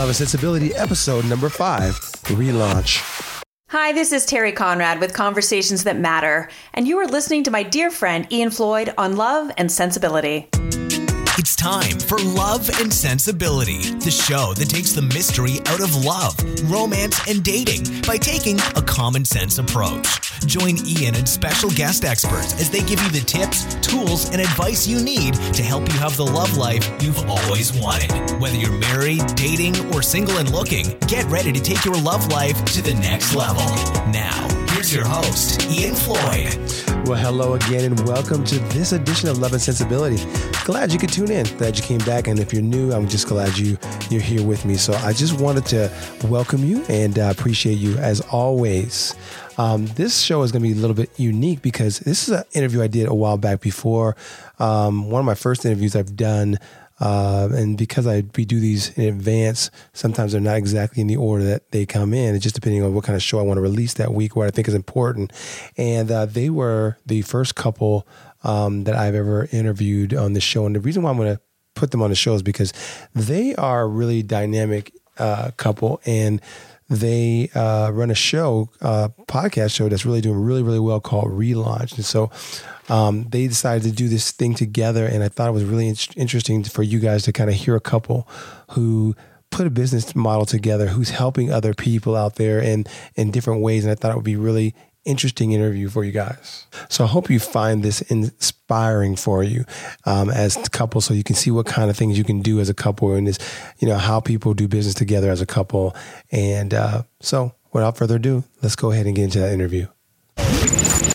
Love and Sensibility, episode number five relaunch. Hi, this is Terry Conrad with Conversations That Matter, and you are listening to my dear friend Ian Floyd on Love and Sensibility. It's time for Love and Sensibility, the show that takes the mystery out of love, romance, and dating by taking a common sense approach. Join Ian and special guest experts as they give you the tips, tools, and advice you need to help you have the love life you've always wanted. Whether you're married, dating, or single and looking, get ready to take your love life to the next level. Now, here's your host, Ian Floyd. Well, hello again, and welcome to this edition of Love and Sensibility. Glad you could tune in. Glad you came back, and if you're new, I'm just glad you you're here with me. So I just wanted to welcome you and uh, appreciate you as always. Um, this show is going to be a little bit unique because this is an interview I did a while back before um, one of my first interviews I've done. Uh, and because I we do these in advance, sometimes they're not exactly in the order that they come in. It's just depending on what kind of show I want to release that week, what I think is important. And uh, they were the first couple um, that I've ever interviewed on the show. And the reason why I'm going to put them on the show is because they are a really dynamic uh, couple and they uh, run a show, uh, podcast show that's really doing really, really well called Relaunch. And so um, they decided to do this thing together. And I thought it was really in- interesting for you guys to kind of hear a couple who put a business model together who's helping other people out there in, in different ways. And I thought it would be really interesting interview for you guys. So I hope you find this inspiring for you um, as a couple, so you can see what kind of things you can do as a couple, and this, you know, how people do business together as a couple. And uh, so, without further ado, let's go ahead and get into that interview.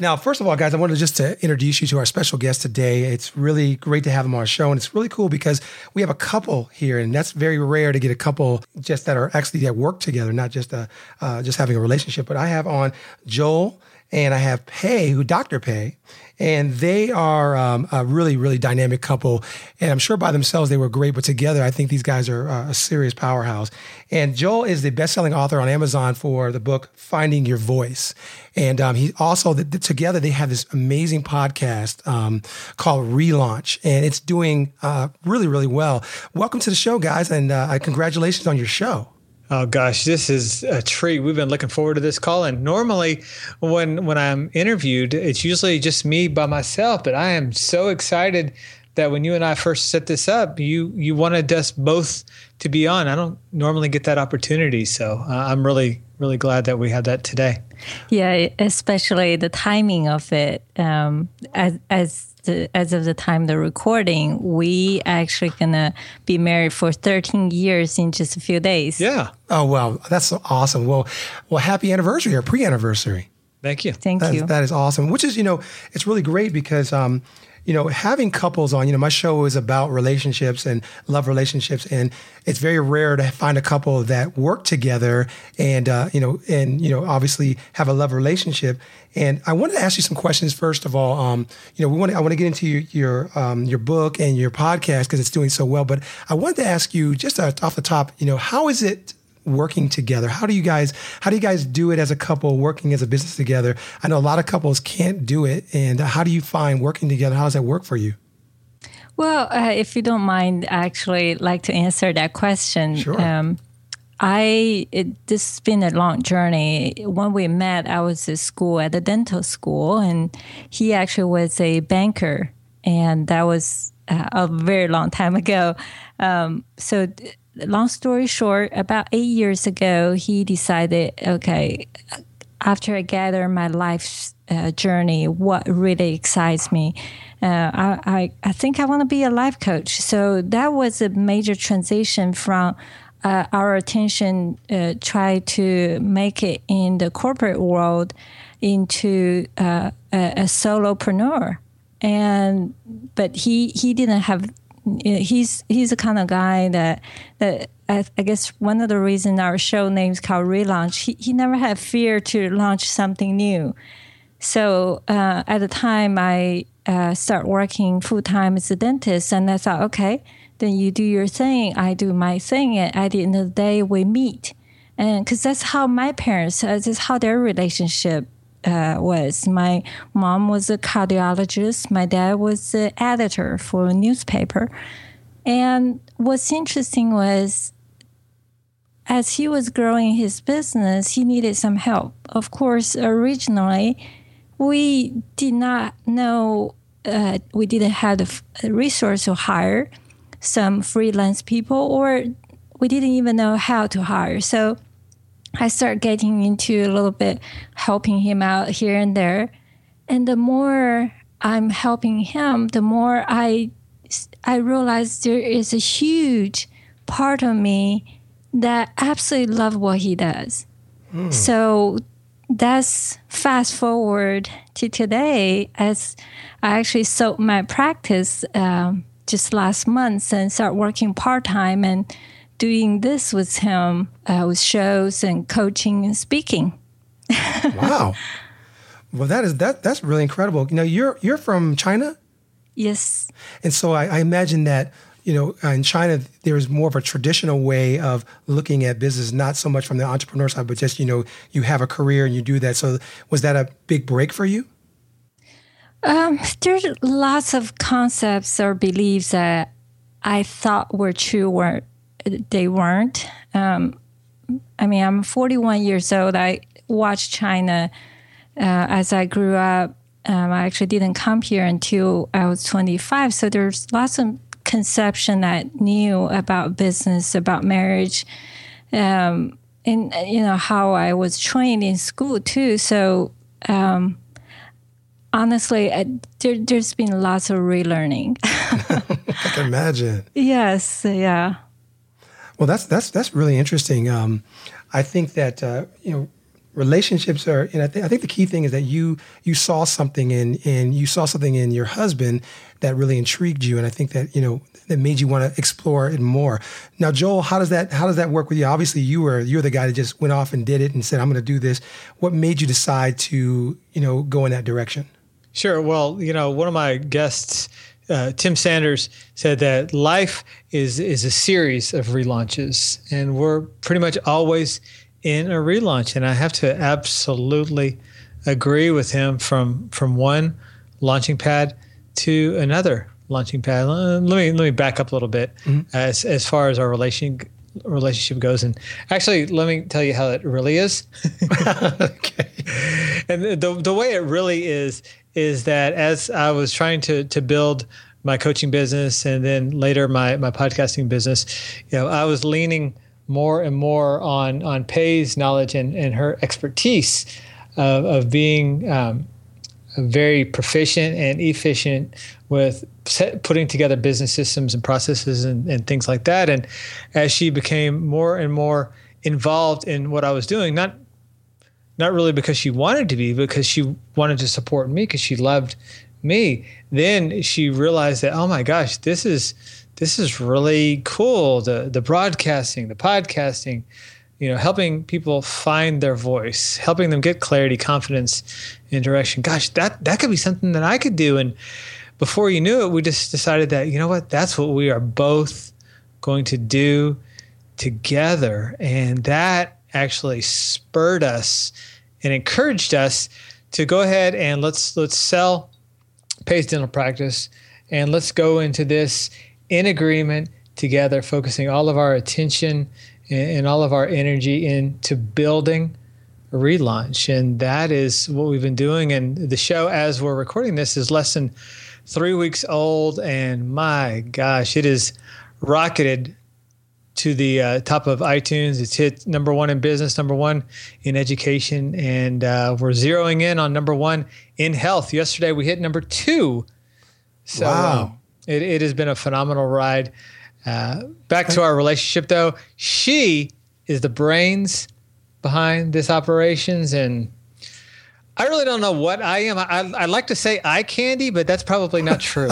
Now, first of all, guys, I wanted just to introduce you to our special guest today. It's really great to have him on our show, and it's really cool because we have a couple here, and that's very rare to get a couple just that are actually that work together, not just a uh, just having a relationship. But I have on Joel and I have Pei, who Dr. Pei, and they are um, a really, really dynamic couple. And I'm sure by themselves they were great, but together I think these guys are uh, a serious powerhouse. And Joel is the best-selling author on Amazon for the book Finding Your Voice, and um, he also the, the, together they have this amazing podcast um, called Relaunch, and it's doing uh, really, really well. Welcome to the show, guys, and uh, congratulations on your show. Oh gosh, this is a treat. We've been looking forward to this call. And normally, when when I'm interviewed, it's usually just me by myself. But I am so excited that when you and I first set this up, you you wanted us both to be on. I don't normally get that opportunity, so uh, I'm really really glad that we had that today. Yeah, especially the timing of it. Um, as as the, as of the time the recording, we actually gonna be married for 13 years in just a few days. Yeah. Oh wow, that's awesome. Well, well, happy anniversary or pre-anniversary. Thank you. Thank that, you. That is awesome. Which is, you know, it's really great because um, you know, having couples on, you know, my show is about relationships and love relationships. And it's very rare to find a couple that work together and, uh, you know, and, you know, obviously have a love relationship. And I wanted to ask you some questions. First of all, um, you know, we want to, I want to get into your, your, um, your book and your podcast because it's doing so well. But I wanted to ask you just off the top, you know, how is it working together? How do you guys how do you guys do it as a couple working as a business together? I know a lot of couples can't do it, and how do you find working together? How does that work for you? Well, uh, if you don't mind, I actually like to answer that question. Sure. Um, I it, this has been a long journey. When we met, I was at school at the dental school, and he actually was a banker, and that was uh, a very long time ago. Um, so long story short, about eight years ago, he decided, okay, after I gather my life uh, journey, what really excites me, uh, I, I, I, think I want to be a life coach. So that was a major transition from uh, our attention, uh, try to make it in the corporate world into uh, a, a solopreneur. And but he he didn't have he's he's the kind of guy that that I, I, guess one of the reasons our show name's called Relaunch. He he never had fear to launch something new. So uh, at the time, I uh, start working full time as a dentist, and I thought, okay, then you do your thing, I do my thing, and at the end of the day, we meet. And because that's how my parents, uh, that's how their relationship uh, was. My mom was a cardiologist. My dad was an editor for a newspaper. And what's interesting was as he was growing his business, he needed some help. Of course, originally, we did not know, uh, we didn't have the resource to hire some freelance people, or we didn't even know how to hire. So I start getting into a little bit helping him out here and there. And the more I'm helping him, the more I I realize there is a huge part of me that absolutely love what he does. Mm. So that's fast forward to today as I actually sold my practice um, just last month and start working part time and doing this with him uh, with shows and coaching and speaking. wow. Well, that is that that's really incredible. You know, you're you're from China. Yes. And so I, I imagine that you know in China there is more of a traditional way of looking at business, not so much from the entrepreneur side, but just you know you have a career and you do that. So was that a big break for you? Um, there's lots of concepts or beliefs that I thought were true were they weren't. Um, I mean, I'm 41 years old. I watched China uh, as I grew up. Um, I actually didn't come here until I was 25. So there's lots of conception I knew about business, about marriage, um, and you know how I was trained in school too. So um, honestly, I, there, has been lots of relearning. I can imagine. Yes, yeah. Well, that's that's that's really interesting. Um, I think that uh, you know relationships are and I, th- I think the key thing is that you you saw something in and you saw something in your husband that really intrigued you and i think that you know that made you want to explore it more. Now joel how does that how does that work with you? Obviously you were you're the guy that just went off and did it and said i'm going to do this. What made you decide to you know go in that direction? Sure. Well you know one of my guests uh, Tim Sanders said that life is is a series of relaunches, and we're pretty much always in a relaunch, and I have to absolutely agree with him from from one launching pad to another launching pad. Let me let me back up a little bit mm-hmm. as as far as our relation relationship goes, and actually, let me tell you how it really is. okay. And the the way it really is is that as I was trying to to build my coaching business and then later my my podcasting business, you know, I was leaning more and more on on Pei's knowledge and, and her expertise of, of being um, very proficient and efficient with set, putting together business systems and processes and, and things like that. And as she became more and more involved in what I was doing, not not really because she wanted to be, because she wanted to support me because she loved me. Then she realized that, oh my gosh, this is this is really cool. The the broadcasting, the podcasting, you know, helping people find their voice, helping them get clarity, confidence, and direction. Gosh, that that could be something that I could do. And before you knew it, we just decided that you know what, that's what we are both going to do together, and that actually spurred us and encouraged us to go ahead and let's let's sell Pei's dental practice and let's go into this in agreement together, focusing all of our attention and, all of our energy into building a relaunch. And that is what we've been doing. And the show, as we're recording this, is less than three weeks old. And my gosh, it is rocketed to the uh, top of iTunes. It's hit number one in business, number one in education, and uh, we're zeroing in on number one in health. Yesterday we hit number two. So, wow. Um, it, it has been a phenomenal ride. Uh, back to our relationship, though, she is the brains behind this operations, and I really don't know what I am. I, I like to say eye candy, but that's probably not true.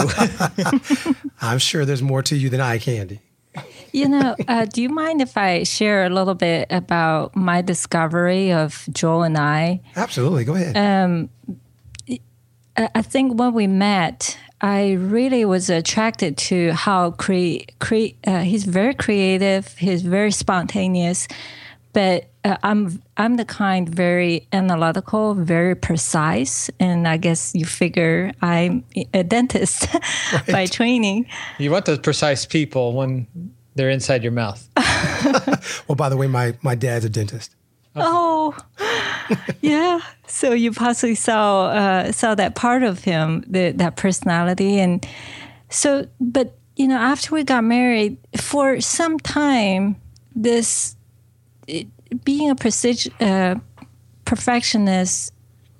I'm sure there's more to you than eye candy. You know, uh, do you mind if I share a little bit about my discovery of Joel and I? Absolutely, go ahead. Um, I think when we met, I really was attracted to how cre- cre- uh, he's very creative, he's very spontaneous, but uh, I'm I'm the kind very analytical, very precise, and I guess you figure I'm a dentist right. by training. You want those precise people when they're inside your mouth. well, by the way, my my dad's a dentist. Oh, yeah. So you possibly saw uh, saw that part of him, the, that personality, and so. But you know, after we got married, for some time, this it, being a precision, uh, perfectionist,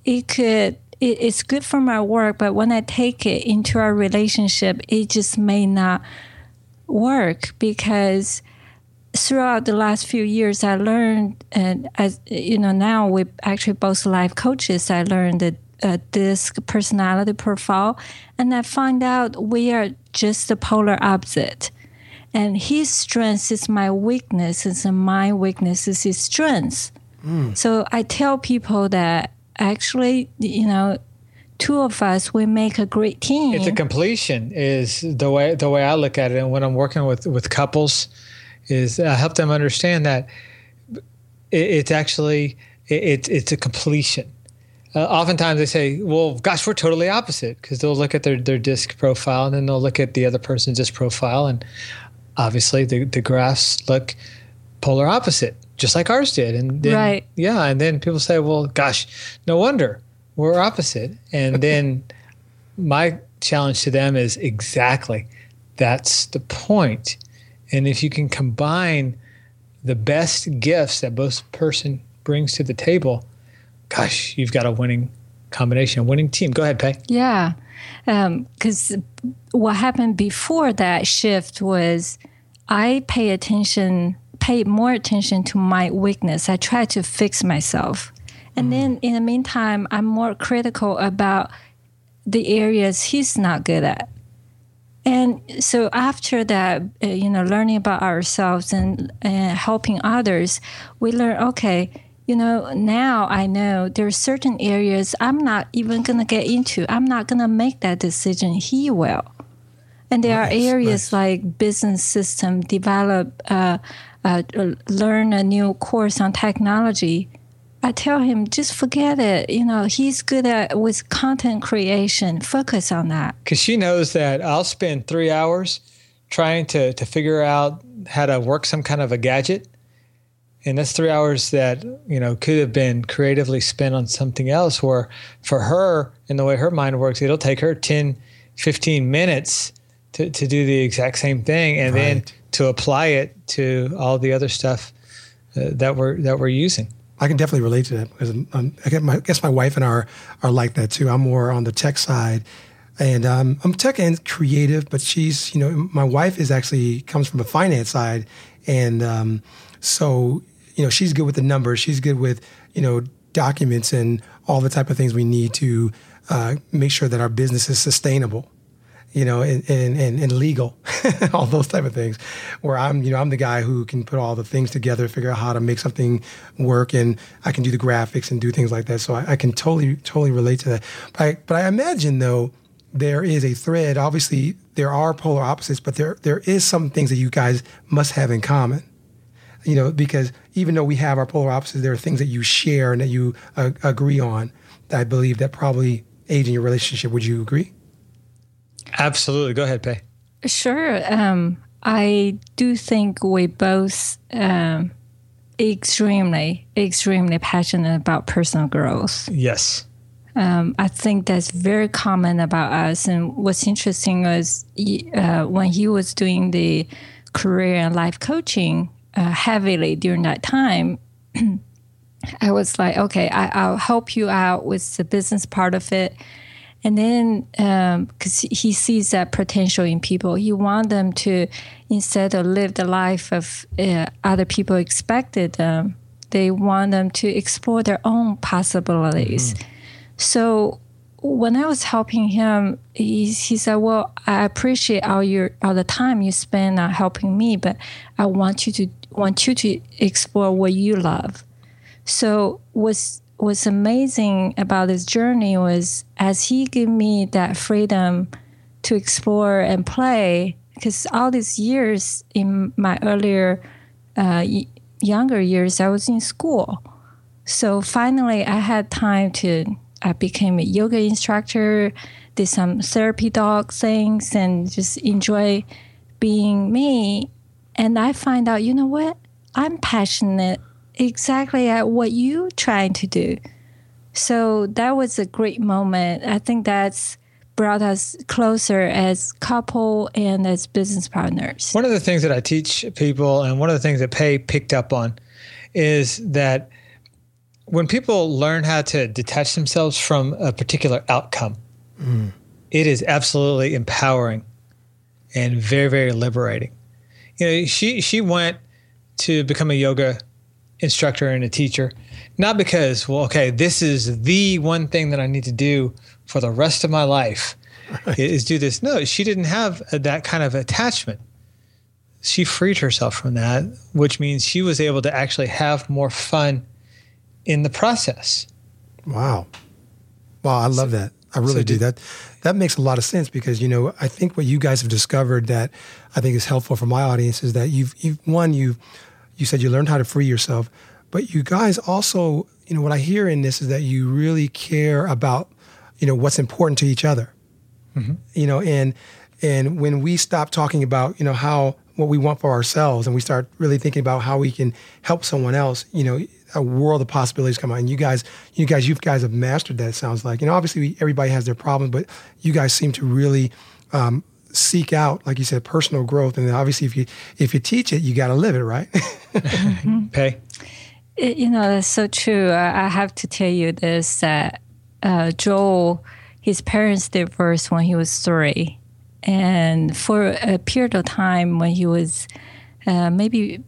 it could it, it's good for my work, but when I take it into our relationship, it just may not work because throughout the last few years, I learned, and as you know, now we actually both life coaches. I learned that uh, DISC personality profile, and I find out we are just the polar opposite. And his strength is my weakness, and my weakness is his strength. Mm. So I tell people that actually, you know, two of us we make a great team. It's a completion is the way the way I look at it. And when I'm working with with couples, is I help them understand that it, it's actually it, it's a completion. Uh, oftentimes they say, "Well, gosh, we're totally opposite," because they'll look at their their DISC profile and then they'll look at the other person's DISC profile, and obviously the the graphs look polar opposite, just like ours did. And then, right, yeah, and then people say, "Well, gosh, no wonder we're opposite." And then my challenge to them is exactly that's the point and if you can combine the best gifts that both person brings to the table, gosh, you've got a winning combination, a winning team. Go ahead, Pei. Yeah. Because um, what happened before that shift was I pay attention, pay more attention to my weakness. I try to fix myself. And mm. then in the meantime, I'm more critical about the areas he's not good at. And so after that, uh, you know, learning about ourselves and, and helping others, we learn, okay, you know, now I know there are certain areas I'm not even going to get into. I'm not going to make that decision. He will. And there nice, are areas nice. like business system, develop, uh, uh, learn a new course on technology I tell him just forget it. You know, he's good at with content creation. Focus on that. Because she knows that I'll spend three hours trying to to figure out how to work some kind of a gadget, and that's three hours that you know could have been creatively spent on something else. Where for her, in the way her mind works, it'll take her 10, 15 minutes to to do the exact same thing, and right. then to apply it to all the other stuff uh, that we're that we're using. I can definitely relate to that because um, I, my, I, guess my wife and I are, are like that too. I'm more on the tech side, and um, I'm tech and creative. But she's, you know, my wife is actually comes from a finance side, and um, so you know she's good with the numbers. She's good with you know documents and all the type of things we need to uh, make sure that our business is sustainable you know, and, and, and, legal, all those type of things. Where I'm, you know, I'm the guy who can put all the things together, figure out how to make something work, and I can do the graphics and do things like that. So I, I can totally, totally relate to that. But I, but I imagine though there is a thread. Obviously, there are polar opposites, but there there is some things that you guys must have in common. You know, because even though we have our polar opposites, there are things that you share and that you uh, agree on. That I believe that probably age in your relationship. Would you agree? Absolutely. Go ahead, Pei. Sure. Um, I do think we both um, extremely, extremely passionate about personal growth. Yes. Um, I think that's very common about us. And what's interesting is uh, when he was doing the career and life coaching uh, heavily during that time, I was like, okay, I, will help you out with the business part of it and then, because um, he sees that potential in people, he wants them to, instead of live the life of uh, other people expected them, they want them to explore their own possibilities. Mm-hmm. So when I was helping him, he, he said, "Well, I appreciate all your all the time you spend on helping me, but I want you to want you to explore what you love." So was was amazing about this journey was as he gave me that freedom to explore and play because all these years in my earlier uh, younger years i was in school so finally i had time to i became a yoga instructor did some therapy dog things and just enjoy being me and I find out, you know what? I'm passionate exactly at what you're trying to do. So that was a great moment. I think that's brought us closer as couple and as business partners. One of the things that I teach people, and one of the things that Pei picked up on, is that when people learn how to detach themselves from a particular outcome, mm. it is absolutely empowering and very, very liberating. You know, she she went to become a yoga instructor and a teacher, not because, well, okay, this is the one thing that I need to do for the rest of my life right. is do this. No, she didn't have that kind of attachment. She freed herself from that, which means she was able to actually have more fun in the process. Wow. Wow, I love so, that. I really so do. That that makes a lot of sense because you know I think what you guys have discovered that I think is helpful for my audience is that you've you've one you you said you learned how to free yourself, but you guys also you know what I hear in this is that you really care about you know what's important to each other. Mm-hmm. You know, and and when we stop talking about you know how what we want for ourselves and we start really thinking about how we can help someone else, you know, a world of possibilities come out. And you guys, you guys, you guys have mastered that. It sounds like, you know, obviously everybody has their problems, but you guys seem to really um, seek out, like you said, personal growth. And obviously, if you if you teach it, you got to live it, right? Pei. It, you know, that's so true. I, I have to tell you this that uh, Joel, his parents divorced when he was three. And for a period of time when he was uh, maybe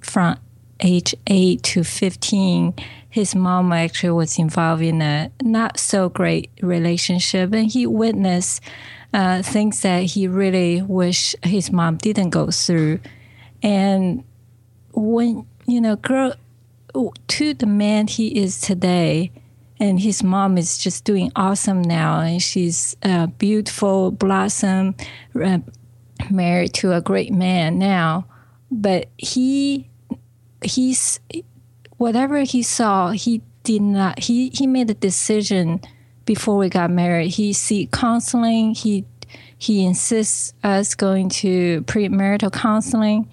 from age 8 to 15, his mom actually was involved in a not so great relationship. And he witnessed uh, things that he really wish his mom didn't go through. And when, you know, grow to the man he is today, and his mom is just doing awesome now, and she's a beautiful blossom, uh, married to a great man now. But he, he's whatever he saw, he did not. He he made a decision before we got married. He seek counseling. He he insists us going to premarital counseling.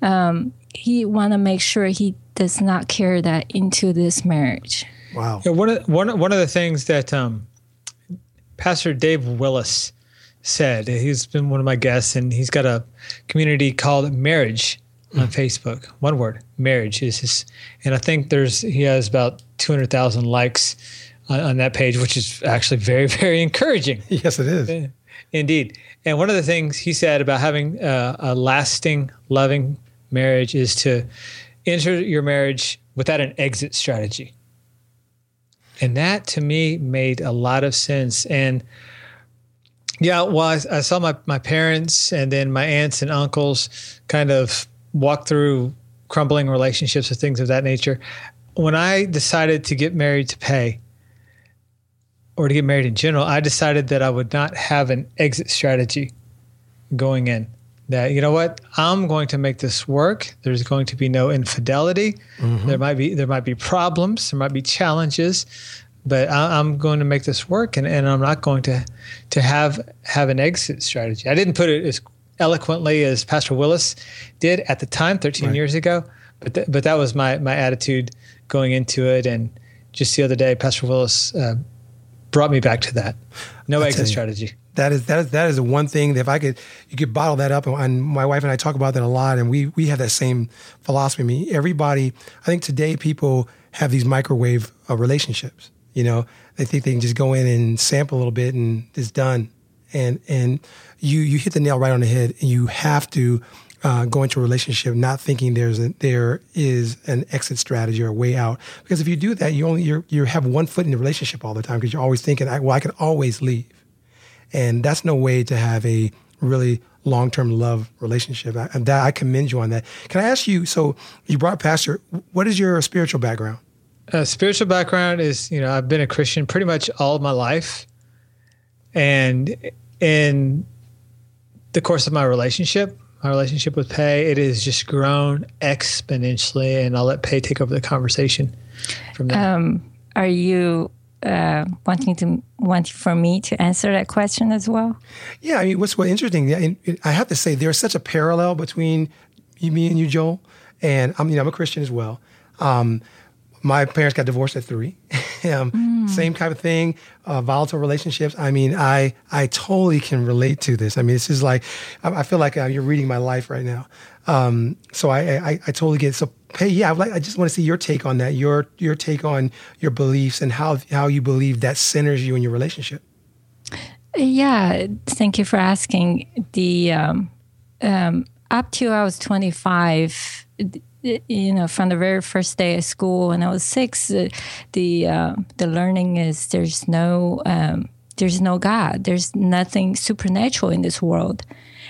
Um, he want to make sure he does not carry that into this marriage. Wow. Yeah, one of one one of the things that um, Pastor Dave Willis said, he's been one of my guests, and he's got a community called Marriage on. Facebook. One word, marriage is his, and I think there's he has about two hundred thousand likes on, on, that page, which is actually very very encouraging. Yes, it is. Indeed. And one of the things he said about having a, a lasting, loving marriage is to enter your marriage without an exit strategy. And that to me made a lot of sense. And yeah, well, I, I, saw my, my parents and then my aunts and uncles kind of walk through crumbling relationships or things of that nature. When I decided to get married to Pei or to get married in general, I decided that I would not have an exit strategy going in. That you know what? I'm going to make this work. There's going to be no infidelity. Mm-hmm. there might be there might be problems there might be challenges but I, am going to make this work and, and i'm not going to to have have an exit strategy. I didn't put it as eloquently as pastor willis did at the time 13 right. years ago but th- but that was my my attitude going into it and just the other day pastor willis uh, brought me back to that no exit strategy that is that is that is the one thing that if I could you could bottle that up and my wife and I talk about that a lot and we we have that same philosophy. I mean, everybody I think today people have these microwave uh, relationships. You know, they think they can just go in and sample a little bit and it's done. And and you you hit the nail right on the head. And you have to uh, go into a relationship not thinking there's a, there is an exit strategy or a way out. Because if you do that, you only you you have one foot in the relationship all the time because you're always thinking, well, I can always leave. And that's no way to have a really long term love relationship. And that I commend you on that. Can I ask you? So you brought Pastor. What is your spiritual background? Uh, spiritual background is you know I've been a Christian pretty much all my life, and in the course of my relationship, my relationship with Pei, it has just grown exponentially. And I'll let Pei take over the conversation from there. Um, are you uh, wanting to want for me to answer that question as well? Yeah, I mean, what's what interesting? I have to say, there's such a parallel between me and you, Joel, and I'm you know I'm a Christian as well. Um, my parents got divorced at three. um, mm. Same kind of thing, uh, volatile relationships. I mean, I I totally can relate to this. I mean, this is like I, I feel like uh, you're reading my life right now. Um, so I, I, I totally get it. So hey, yeah, I, like, I just want to see your take on that. Your your take on your beliefs and how how you believe that centers you in your relationship. Yeah, thank you for asking. The um, um, up to I was 25, you know, from the very first day of school when I was six, the uh, the learning is there's no um, there's no God. There's nothing supernatural in this world.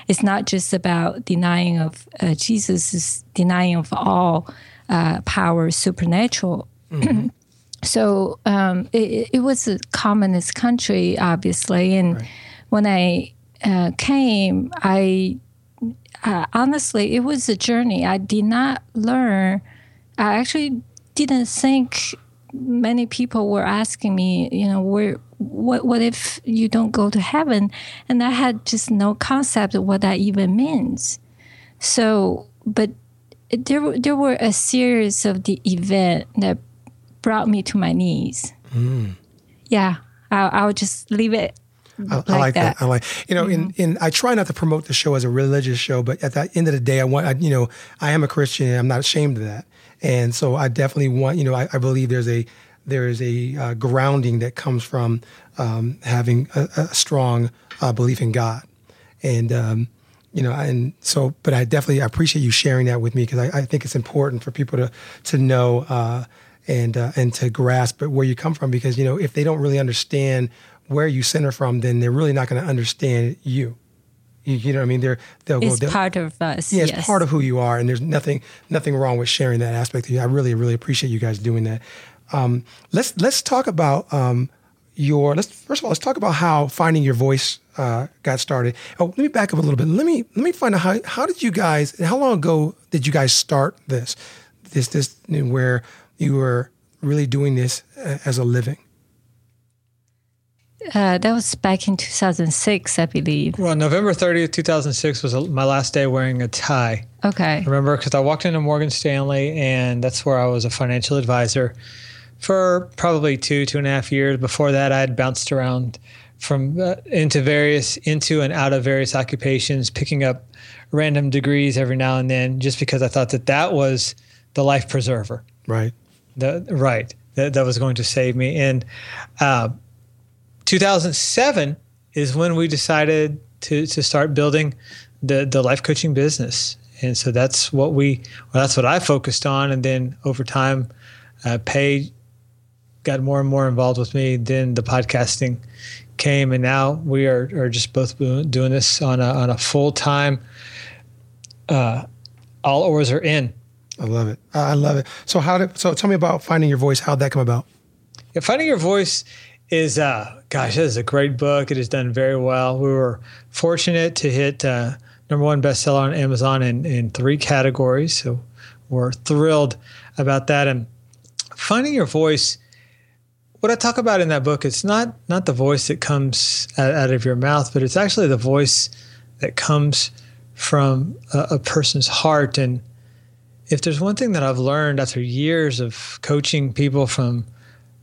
It's not just about denying of uh, Jesus. It's denying of all uh, power supernatural. Mm-hmm. so um, it, it, was a communist country, obviously, and right. when I uh, came, I uh, honestly, it was a journey. I did not learn. I actually didn't think many people were asking me, you know, where, what, what if you don't go to heaven? And I had just no concept of what that even means. So, but there, there were a series of the event that brought me to my knees. Mm. Yeah, I'll, I'll just leave it I, like, I like that. that. I like, you know, mm-hmm. in, in, I try not to promote the show as a religious show, but at the end of the day, I want, I, you know, I am a Christian and I'm not ashamed of that. And so I definitely want, you know, I, I believe there's a, there is a uh, grounding that comes from um, having a, a strong uh, belief in God. And, um, you know, and so, but I definitely I appreciate you sharing that with me because I, I, think it's important for people to, to know, uh, and, uh, and to grasp where you come from because, you know, if they don't really understand where you center from, then they're really not going to understand you. you. You, know what I mean? They're they'll it's go. It's part of us. Yeah, it's yes. part of who you are, and there's nothing nothing wrong with sharing that aspect of you. I really really appreciate you guys doing that. Um, let's let's talk about um, your. Let's first of all let's talk about how finding your voice uh, got started. Oh, let me back up a little bit. Let me let me find out how how did you guys? How long ago did you guys start this? This this where you were really doing this uh, as a living. Uh, that was back in 2006, I believe. Well, November 30th, 2006 was my last day wearing a tie. Okay. remember because I walked into Morgan Stanley, and that's where I was a financial advisor for probably two, two and a half years. Before that, I had bounced around from uh, into various, into and out of various occupations, picking up random degrees every now and then, just because I thought that that was the life preserver. Right. The, right. That, that was going to save me. And, uh, 2007 is when we decided to, to start building the, the life coaching business. And so that's what we, well, that's what I focused on. And then over time, uh, Paige got more and more involved with me. Then the podcasting came, and now we are, are just both doing this on a, on a full time. Uh, all oars are in. I love it. I love it. So how did so tell me about finding your voice? How'd that come about? Yeah, finding your voice is uh, gosh, this is a great book. It has done very well. We were fortunate to hit uh, number one bestseller on Amazon in, in three categories. So we're thrilled about that. And finding your voice, what I talk about in that book, it's not not the voice that comes out, out of your mouth, but it's actually the voice that comes from a, a person's heart. And if there's one thing that I've learned after years of coaching people from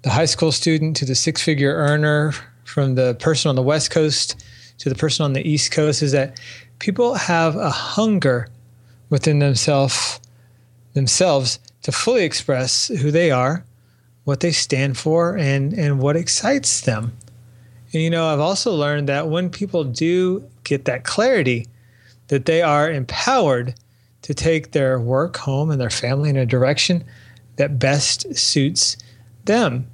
the high school student to the six figure earner, from the person on the West Coast to the person on the East Coast, is that people have a hunger within themselves themselves to fully express who they are, what they stand for, and, and what excites them. And you know, I've also learned that when people do get that clarity, that they are empowered to take their work home and their family in a direction that best suits them.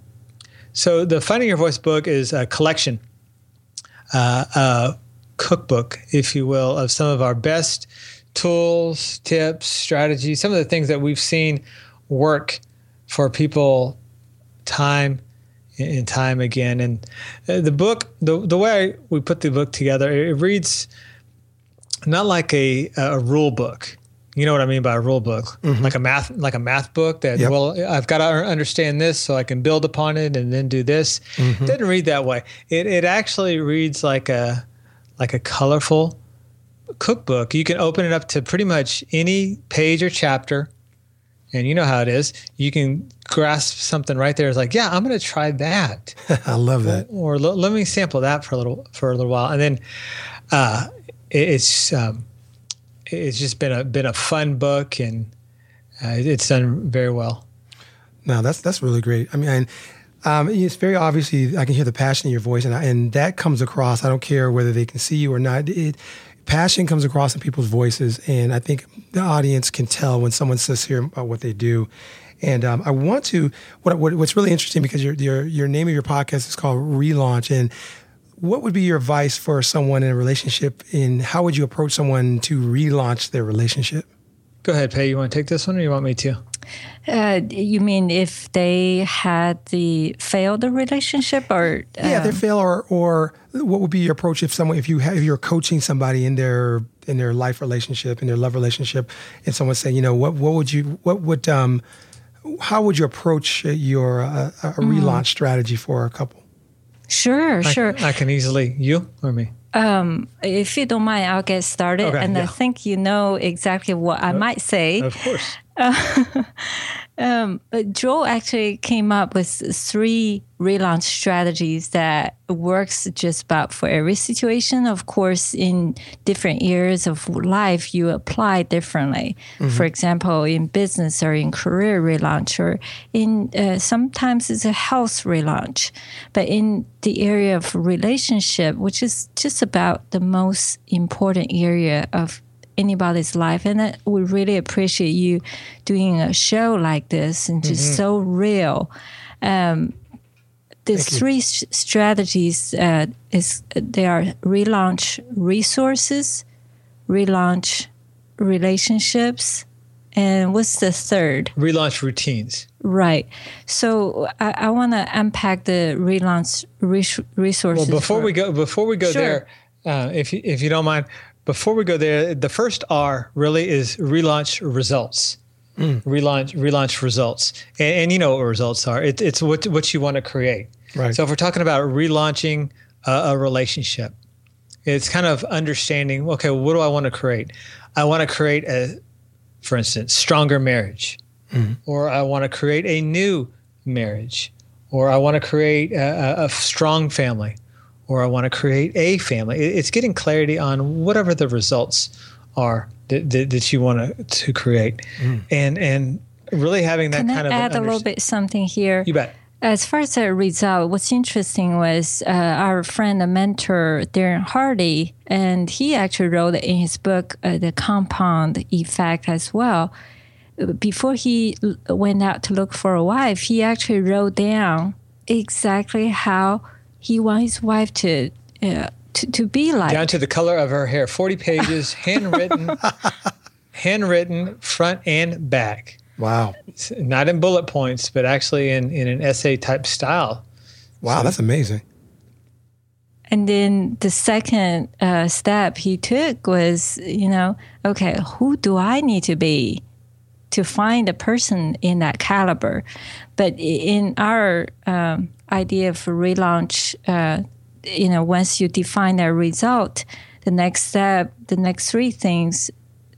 So the Finding Your Voice book is a collection, uh, a cookbook, if you will, of some of our best tools, tips, strategies, some of the things that we've seen work for people time and time again. And uh, the book, the, the way we put the book together, it reads not like a, a rule book. You know what I mean by a rule book, mm-hmm. like a math, like a math book. That yep. well, I've got to understand this so I can build upon it and then do this. Mm-hmm. It doesn't read that way. It it actually reads like a like a colorful cookbook, you can open it up to pretty much any page or chapter. And you know how it is. You can grasp something right there. It's like, yeah, I'm going to try that. I love that. Or, or let me sample that for a little for a little while, and then uh, it, it's um, it's just been a been a fun book, and uh, it's done very well. No, that's that's really great. I mean, um, it's very obviously I can hear the passion in your voice, and I, and that comes across. I don't care whether they can see you or not. It, passion comes across in people's voices, and I think the audience can tell when someone says here about what they do. And um, I want to what, what, what's really interesting because your your your name of your podcast is called Relaunch, and what would be your advice for someone in a relationship? In how would you approach someone to relaunch their relationship? Go ahead, Pei. You want to take this one, or you want me to? Uh, you mean if they had the failed the relationship, or uh, yeah, they um, fail, or or what would be your approach if someone if you have, if you're coaching somebody in their in their life relationship in their love relationship, and someone saying, you know, what what would you what would um how would you approach your uh, a mm. relaunch strategy for a couple? Sure, I, sure. I can easily you or me. Um, if you don't mind, I'll get started. Okay, and yeah. I think you know exactly what I might say. Of course. um, Joel actually came up with three relaunch strategies that works just about for every situation. Of course, in different areas of life, you apply differently. Mm-hmm. For example, in business or in career relaunch, or in uh, sometimes it's a health relaunch. But in the area of relationship, which is just about the most important area of anybody's life. And we really appreciate you doing a show like this and just mm-hmm. so real. Um, the three strategies uh, is they are relaunch resources, relaunch relationships, and what's the third? Relaunch routines. Right. So I, I want to unpack the relaunch res- resources. Well, before for, we go, before we go Sure. there, uh, if you, if you don't mind, before we go there, the first R really is relaunch results. Mm. Relaunch relaunch results, and, and you know what results are. It, it's what what you want to create. Right. So if we're talking about relaunching a, a relationship, it's kind of understanding. Okay, what do I want to create? I want to create a, for instance, stronger marriage, mm-hmm. or I want to create a new marriage, or I want to create a, a strong family, or I want to create a family. It's getting clarity on whatever the results are that, that, that you want to, to create, and and really having that Can kind I of an add a little bit something here? You bet. As far as the result, what's interesting was uh, our friend and mentor Darren Hardy, and he actually wrote in his book uh, the compound effect as well. Before he went out to look for a wife, he actually wrote down exactly how he wants his wife to uh, to, to be like. down to the color of her hair. Forty pages, handwritten, handwritten front and back. Wow, It's not in bullet points, but actually in, in an essay type style. wow, that's amazing. And then the second uh, step he took was, you know, okay, who do I need to be to find a person in that caliber? But in our um, idea of relaunch, uh, you know, once you define that result, the next step, the next three things,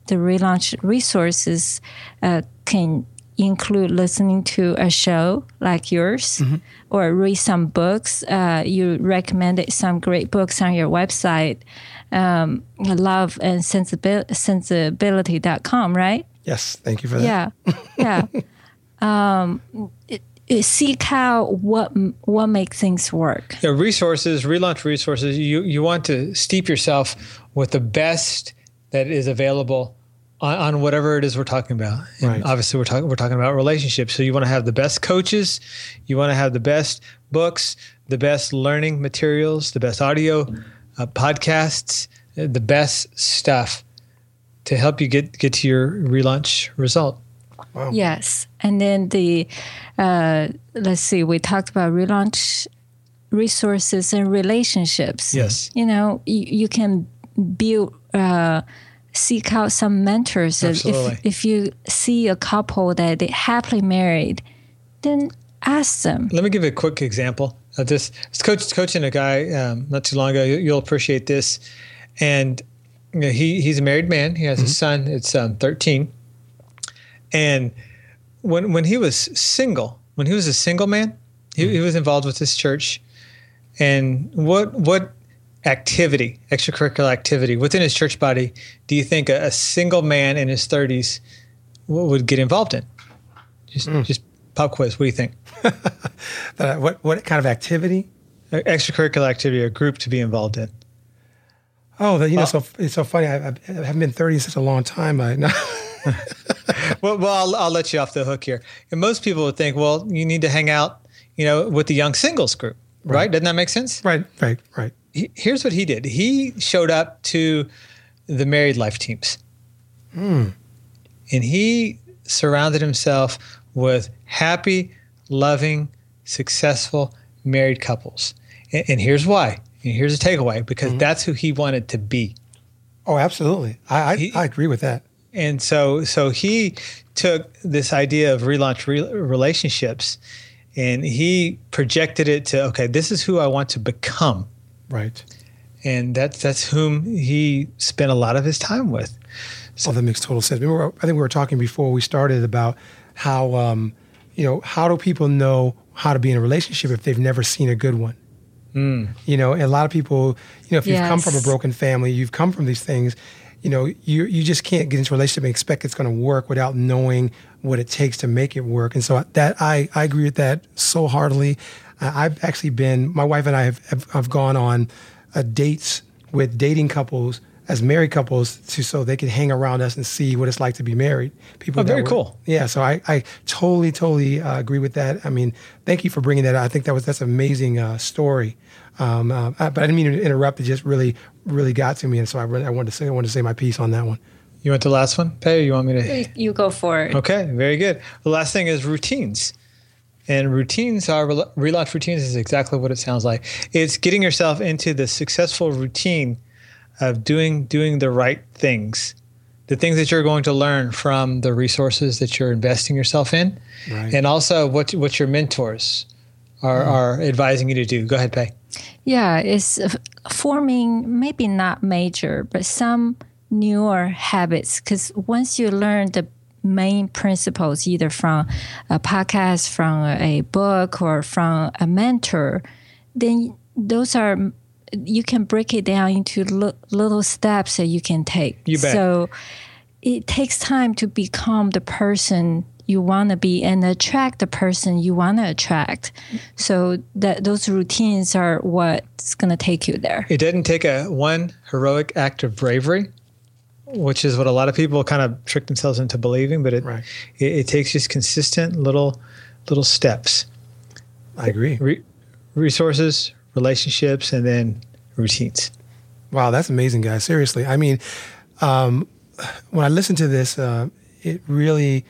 the relaunch resources uh, can include listening to a show like yours or read some books. Uh, you recommended some great books on your website, um, love and sensibil- sensibility.com, right? Yes, thank you for that. Yeah, yeah. um, it, seek out what what makes things work. The resources, relaunch resources, you, you want to steep yourself with the best that is available on, on whatever it is we're talking about. And Right. obviously we're talking we're talking about relationships. So you want to have the best coaches, you want to have the best books, the best learning materials, the best audio uh, podcasts, uh, the best stuff to help you get get to your relaunch result. Yes, and then the uh, let's see, we talked about relaunch resources and relationships. Yes. you know, you, you can build. Uh, Seek out some mentors. If- Absolutely. If, if you see a couple that they happily married, then ask them. Let me give you a quick example of this. I was coach, coaching a guy um, not too long ago. You- You'll appreciate this. And he he's a married man. He has a son. It's um, 13. And when when he was single, when he was a single man, he, he was involved with this church. And what what activity, extracurricular activity within his church body, do you think a, a single man in his 30s w- would get involved in? Just just pop quiz. What do you think? Uh, what what kind of activity? A- Extracurricular activity, a group to be involved in. Oh, that, you know, so it's so funny. I, I haven't been thirty in such a long time. I, Well, well I'll, I'll let you off the hook here. And most people would think, well, you need to hang out, you know, with the young singles group, right? Doesn't that make sense? right, right, right. He- Here's what he did. He showed up to the married life teams, hmm. and he surrounded himself with happy, loving, successful married couples. And, and here's why. And here's a takeaway because hmm. that's who he wanted to be. Oh, absolutely. I I, He- I agree with that. And so, so he took this idea of relaunch re- relationships, and he projected it to okay, this is who I want to become, Right. and that's that's whom he spent a lot of his time with. Oh, that makes total sense. Remember, I think we were talking before we started about how, um, you know, how do people know how to be in a relationship if they've never seen a good one? You know, and a lot of people, you know, if you've come from a broken family, you've come from these things, you know, you you just can't get into a relationship and expect it's going to work without knowing what it takes to make it work. And so that I I agree with that so heartily. I've actually been my wife and I have have, have gone on uh, dates with dating couples as married couples to so they can hang around us and see what it's like to be married. People Oh, very were- cool. Yeah, so I, I totally totally uh, agree with that. I mean, thank you for bringing that. up. I think that was that's an amazing uh, story. Um, uh, but I didn't mean to interrupt. It just really really got to me, and so I really, I wanted to say I wanted to say my piece on that one. You want the last one, Pei, or you want me to? You go for it. Okay, very good. The last thing is routines. And routines are relaunch routines is exactly what it sounds like. It's getting yourself into the successful routine of doing doing the right things. The things that you're going to learn from the resources that you're investing yourself in. Right. And also what what your mentors are, are advising you to do. Go ahead, Pei. Yeah, it's uh, forming maybe not major, but some newer habits. Because once you learn the main principles, either from a podcast, from a book, or from a mentor, then those are you can break it down into li- little steps that you can take. You bet. So it takes time to become the person you want to be and attract the person you want to attract. So that those routines are what's going to take you there. It doesn't take a one heroic act of bravery, which is what a lot of people kind of trick themselves into believing, but it Right. it, it takes just consistent little little steps, I agree. Re- resources, relationships, and then routines. Wow, that's amazing, guys. Seriously, I mean, um, when I listen to this, uh, it really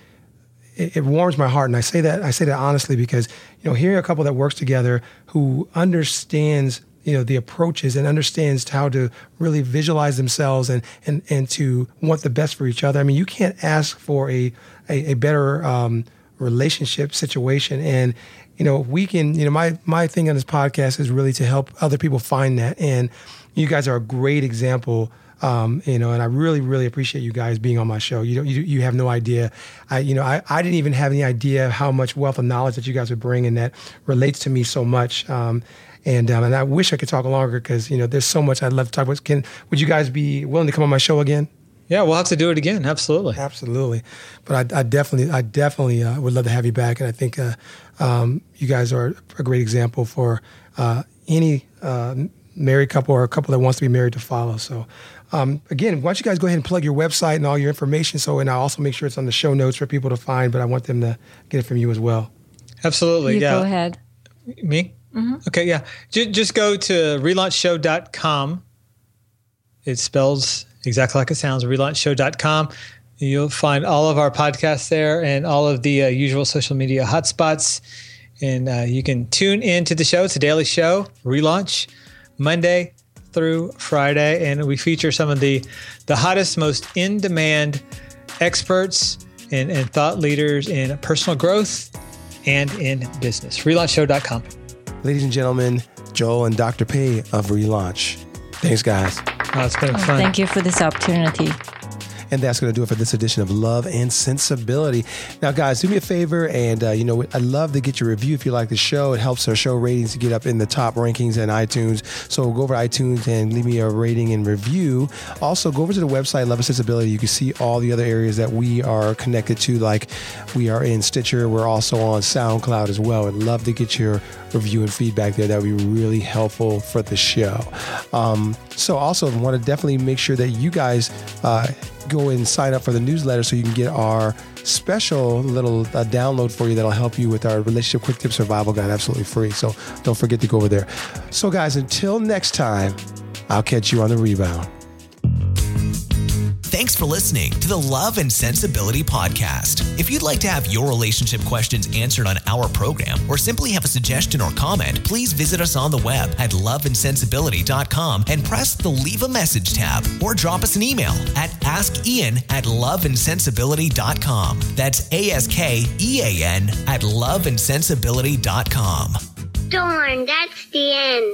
it, it warms my heart, and I say that I say that honestly because you know, hearing a couple that works together who understands you know the approaches and understands how to really visualize themselves and and and to want the best for each other. I mean, you can't ask for a a, a better um, relationship situation and you know we can you know my my thing on this podcast is really to help other people find that. And you guys are a great example um, you know and i really really appreciate you guys being on my show. You don't you, you have no idea. I you know I, I didn't even have any idea how much wealth of knowledge that you guys would bring and that relates to me so much. Um, and um, and i wish i could talk longer because you know there's so much i'd love to talk about. Can would you guys be willing to come on my show again Yeah, we'll have to do it again. Absolutely. Absolutely, but I, I definitely, I definitely uh, would love to have you back, and I think uh, um, you guys are a great example for uh, any uh, married couple or a couple that wants to be married to follow. So, um, again, why don't you guys go ahead and plug your website and all your information? So, and I'll also make sure it's on the show notes for people to find. But I want them to get it from you as well. Absolutely. You yeah. go ahead. Me? Okay, yeah. J- just go to relaunchshow.com. It spells exactly like it sounds, relaunchshow.com. You'll find all of our podcasts there and all of the uh, usual social media hotspots. And uh, you can tune in to the show. It's a daily show, relaunch, Monday through Friday. And we feature some of the, the hottest, most in demand experts and, and thought leaders in personal growth and in business. Relaunchshow.com. Ladies and gentlemen, Joel and Dr. Pei of Relaunch. Thanks, guys. Oh, it's been oh, fun. Thank you for this opportunity. And that's going to do it for this edition of Love and Sensibility. Now, guys, do me a favor, and uh, you know, I'd love to get your review if you like the show. It helps our show ratings to get up in the top rankings and iTunes. So go over to iTunes and leave me a rating and review. Also, go over to the website Love and Sensibility. You can see all the other areas that we are connected to, like we are in Stitcher. We're also on SoundCloud as well. I'd love to get your review and feedback there. That would be really helpful for the show. Um, so, also want to definitely make sure that you guys. Uh, go and sign up for the newsletter so you can get our special little uh, download for you that'll help you with our relationship quick tip survival guide absolutely free. So don't forget to go over there. So, guys, until next time, I'll catch you on the rebound. Thanks for listening to the Love and Sensibility Podcast. If you'd like to have your relationship questions answered on our program or simply have a suggestion or comment, please visit us on the web at loveandsensibility.com and press the Leave a Message tab or drop us an email at askian at loveandsensibility.com. That's A S K E A N at loveandsensibility.com. Darn, that's the end.